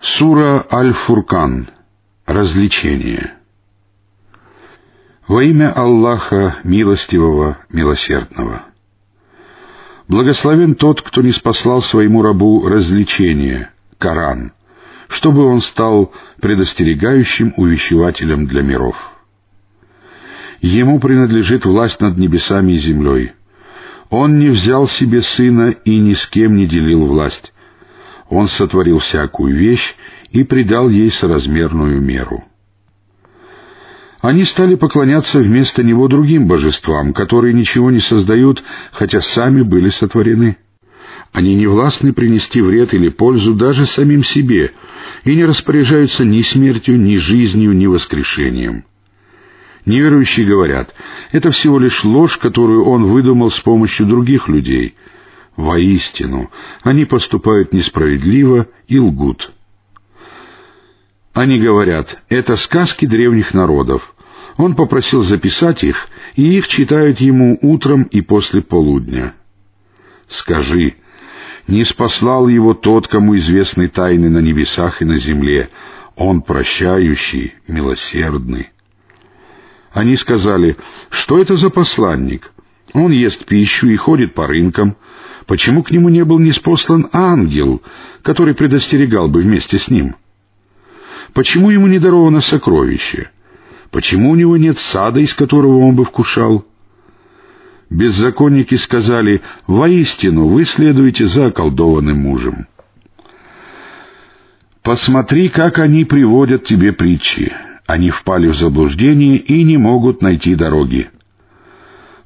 Сура Аль-Фуркан. Развлечение. Во имя Аллаха, милостивого, милосердного. Благословен тот, кто не спаслал своему рабу развлечение, Коран, чтобы он стал предостерегающим увещевателем для миров. Ему принадлежит власть над небесами и землей. Он не взял себе сына и ни с кем не делил власть, он сотворил всякую вещь и придал ей соразмерную меру. Они стали поклоняться вместо него другим божествам, которые ничего не создают, хотя сами были сотворены. Они не властны принести вред или пользу даже самим себе и не распоряжаются ни смертью, ни жизнью, ни воскрешением. Неверующие говорят, это всего лишь ложь, которую он выдумал с помощью других людей — Воистину, они поступают несправедливо и лгут. Они говорят, это сказки древних народов. Он попросил записать их, и их читают ему утром и после полудня. Скажи, не спаслал его тот, кому известны тайны на небесах и на земле. Он прощающий, милосердный. Они сказали, что это за посланник? Он ест пищу и ходит по рынкам, Почему к нему не был неспослан ангел, который предостерегал бы вместе с ним? Почему ему не даровано сокровище? Почему у него нет сада, из которого он бы вкушал? Беззаконники сказали, «Воистину вы следуете за околдованным мужем». Посмотри, как они приводят тебе притчи. Они впали в заблуждение и не могут найти дороги.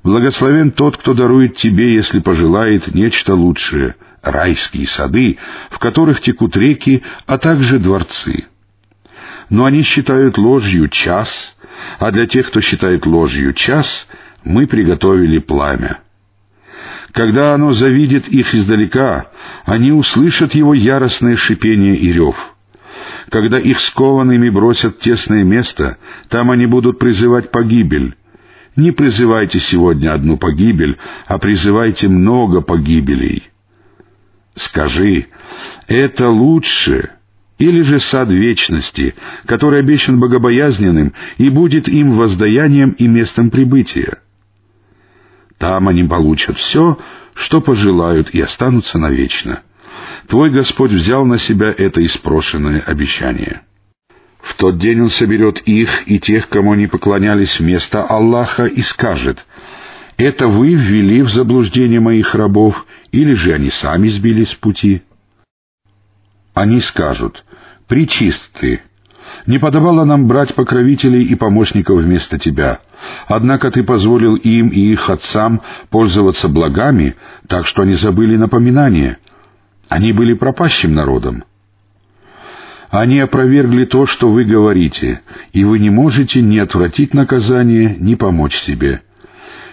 Благословен тот, кто дарует тебе, если пожелает, нечто лучшее — райские сады, в которых текут реки, а также дворцы. Но они считают ложью час, а для тех, кто считает ложью час, мы приготовили пламя. Когда оно завидит их издалека, они услышат его яростное шипение и рев. Когда их скованными бросят в тесное место, там они будут призывать погибель, не призывайте сегодня одну погибель, а призывайте много погибелей. Скажи, это лучше или же сад вечности, который обещан богобоязненным и будет им воздаянием и местом прибытия? Там они получат все, что пожелают, и останутся навечно. Твой Господь взял на себя это испрошенное обещание. В тот день Он соберет их и тех, кому они поклонялись вместо Аллаха, и скажет, «Это вы ввели в заблуждение моих рабов, или же они сами сбились с пути?» Они скажут, «Причист ты, не подавало нам брать покровителей и помощников вместо тебя. Однако ты позволил им и их отцам пользоваться благами, так что они забыли напоминание. Они были пропащим народом. Они опровергли то, что вы говорите, и вы не можете ни отвратить наказание, ни помочь себе.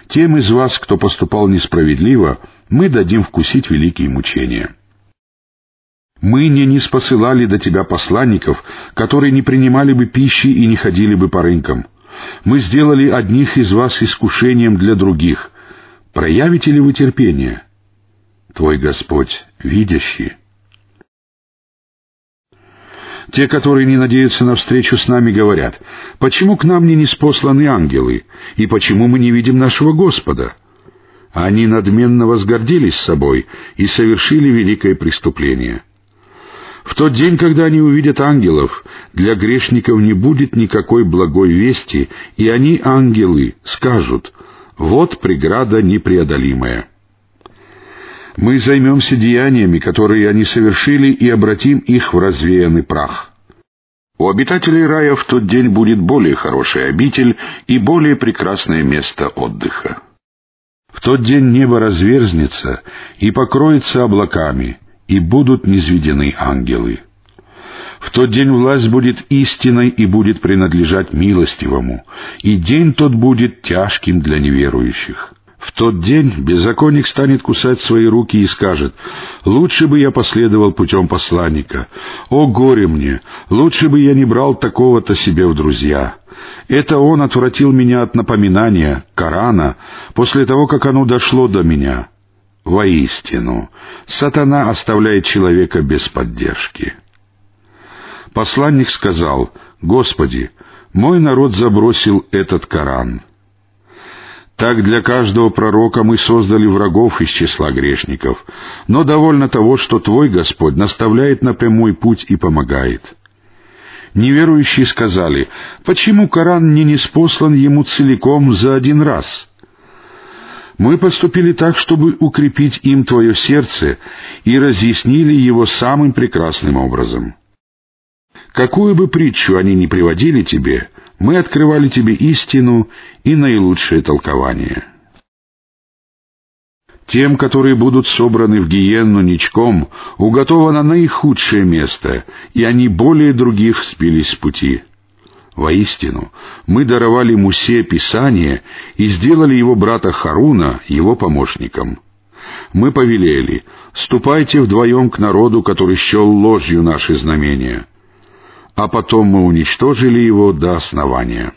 Тем из вас, кто поступал несправедливо, мы дадим вкусить великие мучения. Мы не не спосылали до тебя посланников, которые не принимали бы пищи и не ходили бы по рынкам. Мы сделали одних из вас искушением для других. Проявите ли вы терпение? Твой Господь, видящий, те, которые не надеются на встречу с нами, говорят, «Почему к нам не неспосланы ангелы? И почему мы не видим нашего Господа?» Они надменно возгордились собой и совершили великое преступление. В тот день, когда они увидят ангелов, для грешников не будет никакой благой вести, и они, ангелы, скажут, «Вот преграда непреодолимая». Мы займемся деяниями, которые они совершили, и обратим их в развеянный прах. У обитателей рая в тот день будет более хороший обитель и более прекрасное место отдыха. В тот день небо разверзнется и покроется облаками, и будут низведены ангелы. В тот день власть будет истиной и будет принадлежать милостивому, и день тот будет тяжким для неверующих. В тот день беззаконник станет кусать свои руки и скажет, «Лучше бы я последовал путем посланника. О, горе мне! Лучше бы я не брал такого-то себе в друзья. Это он отвратил меня от напоминания, Корана, после того, как оно дошло до меня». Воистину, сатана оставляет человека без поддержки. Посланник сказал, «Господи, мой народ забросил этот Коран». Так для каждого пророка мы создали врагов из числа грешников, но довольно того, что Твой Господь наставляет на прямой путь и помогает. Неверующие сказали, почему Коран не неспослан ему целиком за один раз? Мы поступили так, чтобы укрепить им Твое сердце и разъяснили его самым прекрасным образом. Какую бы притчу они ни приводили тебе, мы открывали тебе истину и наилучшее толкование. Тем, которые будут собраны в гиенну ничком, уготовано наихудшее место, и они более других спились с пути. Воистину, мы даровали Мусе Писание и сделали его брата Харуна его помощником. Мы повелели, ступайте вдвоем к народу, который счел ложью наши знамения — а потом мы уничтожили его до основания.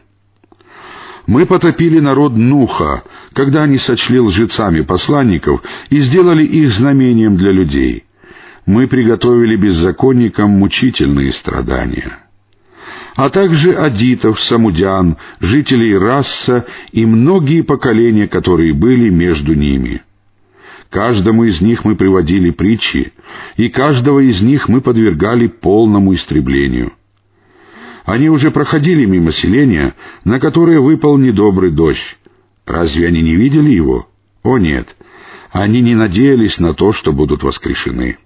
Мы потопили народ Нуха, когда они сочли лжецами посланников и сделали их знамением для людей. Мы приготовили беззаконникам мучительные страдания. А также адитов, самудян, жителей Расса и многие поколения, которые были между ними. Каждому из них мы приводили притчи, и каждого из них мы подвергали полному истреблению — они уже проходили мимо селения, на которое выпал недобрый дождь. Разве они не видели его? О нет, они не надеялись на то, что будут воскрешены.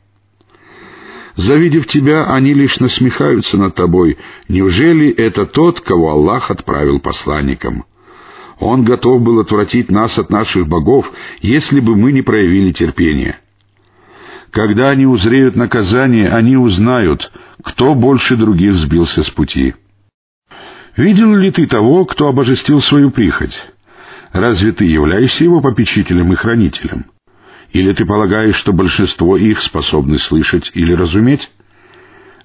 Завидев тебя, они лишь насмехаются над тобой. Неужели это тот, кого Аллах отправил посланником? Он готов был отвратить нас от наших богов, если бы мы не проявили терпения. Когда они узреют наказание, они узнают, кто больше других сбился с пути. Видел ли ты того, кто обожестил свою прихоть? Разве ты являешься его попечителем и хранителем? Или ты полагаешь, что большинство их способны слышать или разуметь?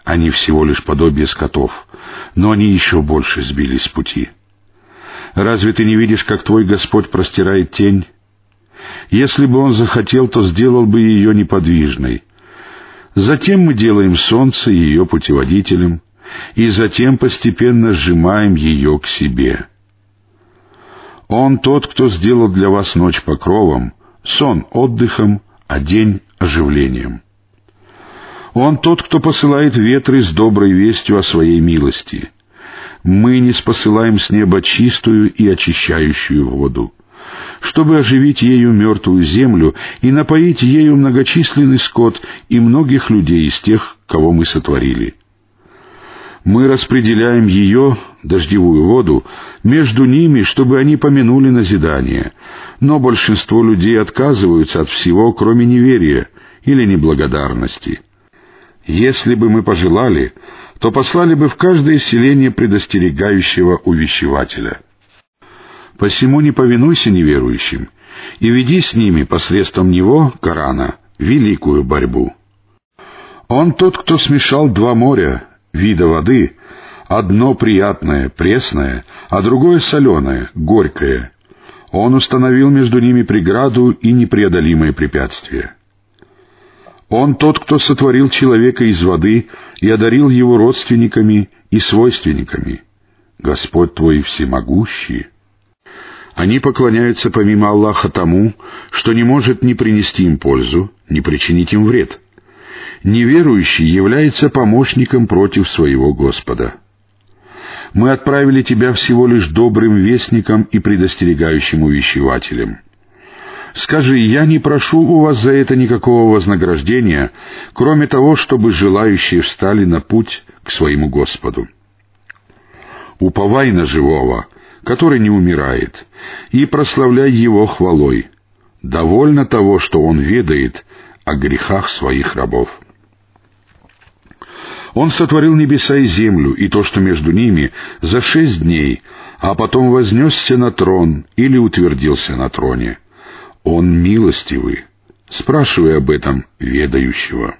Они всего лишь подобие скотов, но они еще больше сбились с пути. Разве ты не видишь, как твой Господь простирает тень? Если бы он захотел, то сделал бы ее неподвижной. Затем мы делаем солнце ее путеводителем, и затем постепенно сжимаем ее к себе. Он тот, кто сделал для вас ночь покровом, сон отдыхом, а день оживлением. Он тот, кто посылает ветры с доброй вестью о своей милости. Мы не спосылаем с неба чистую и очищающую воду чтобы оживить ею мертвую землю и напоить ею многочисленный скот и многих людей из тех, кого мы сотворили. Мы распределяем ее, дождевую воду, между ними, чтобы они помянули назидание, но большинство людей отказываются от всего, кроме неверия или неблагодарности. Если бы мы пожелали, то послали бы в каждое селение предостерегающего увещевателя — Посему не повинуйся неверующим и веди с ними посредством него, Корана, великую борьбу. Он тот, кто смешал два моря, вида воды, одно приятное, пресное, а другое соленое, горькое. Он установил между ними преграду и непреодолимое препятствие. Он тот, кто сотворил человека из воды и одарил его родственниками и свойственниками. Господь твой всемогущий, они поклоняются помимо Аллаха тому, что не может ни принести им пользу, ни причинить им вред. Неверующий является помощником против своего Господа. Мы отправили тебя всего лишь добрым вестником и предостерегающим увещевателем. Скажи, я не прошу у вас за это никакого вознаграждения, кроме того, чтобы желающие встали на путь к своему Господу. Уповай на живого — который не умирает, и прославляй Его хвалой. Довольно того, что Он ведает о грехах своих рабов. Он сотворил небеса и землю, и то, что между ними, за шесть дней, а потом вознесся на трон или утвердился на троне. Он милостивый. Спрашивай об этом ведающего.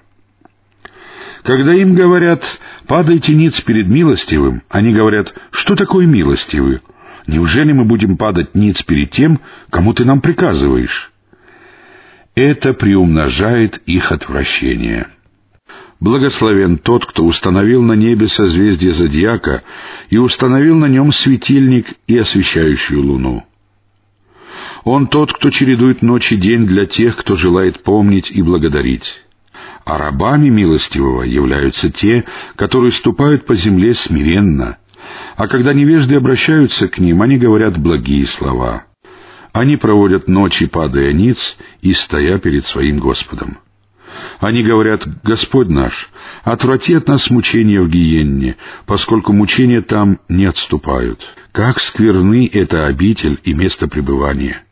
Когда им говорят «падайте ниц перед милостивым», они говорят «что такое милостивый?» Неужели мы будем падать ниц перед тем, кому ты нам приказываешь? Это приумножает их отвращение. Благословен тот, кто установил на небе созвездие зодиака и установил на нем светильник и освещающую луну. Он тот, кто чередует ночь и день для тех, кто желает помнить и благодарить. А рабами милостивого являются те, которые ступают по земле смиренно, а когда невежды обращаются к ним, они говорят благие слова. Они проводят ночи, падая ниц и стоя перед своим Господом. Они говорят, «Господь наш, отврати от нас мучения в гиенне, поскольку мучения там не отступают. Как скверны это обитель и место пребывания!»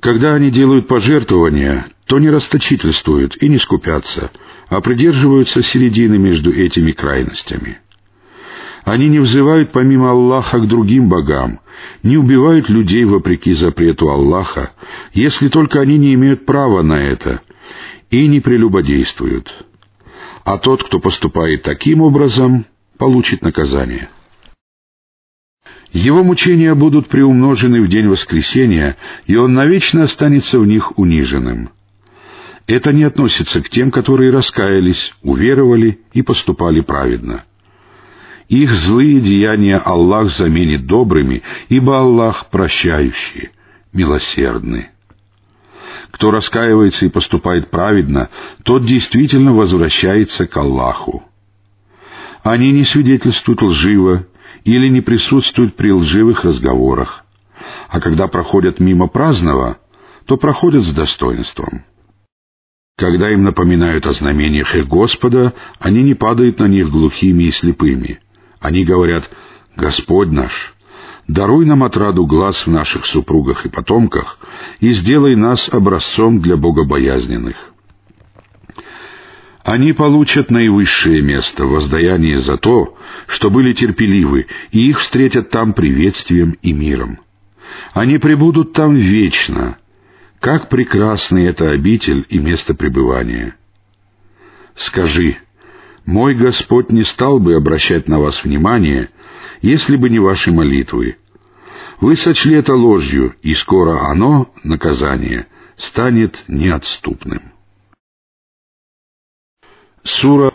Когда они делают пожертвования, то не расточительствуют и не скупятся, а придерживаются середины между этими крайностями. Они не взывают помимо Аллаха к другим богам, не убивают людей вопреки запрету Аллаха, если только они не имеют права на это, и не прелюбодействуют. А тот, кто поступает таким образом, получит наказание. Его мучения будут приумножены в день воскресения, и он навечно останется в них униженным. Это не относится к тем, которые раскаялись, уверовали и поступали праведно. Их злые деяния Аллах заменит добрыми, ибо Аллах прощающий, милосердный. Кто раскаивается и поступает праведно, тот действительно возвращается к Аллаху. Они не свидетельствуют лживо или не присутствуют при лживых разговорах, а когда проходят мимо праздного, то проходят с достоинством. Когда им напоминают о знамениях их Господа, они не падают на них глухими и слепыми. Они говорят «Господь наш, даруй нам отраду глаз в наших супругах и потомках и сделай нас образцом для богобоязненных». Они получат наивысшее место, воздаяние за то, что были терпеливы, и их встретят там приветствием и миром. Они пребудут там вечно. Как прекрасны это обитель и место пребывания. Скажи, мой Господь не стал бы обращать на вас внимание, если бы не ваши молитвы. Вы сочли это ложью, и скоро оно, наказание, станет неотступным. Сура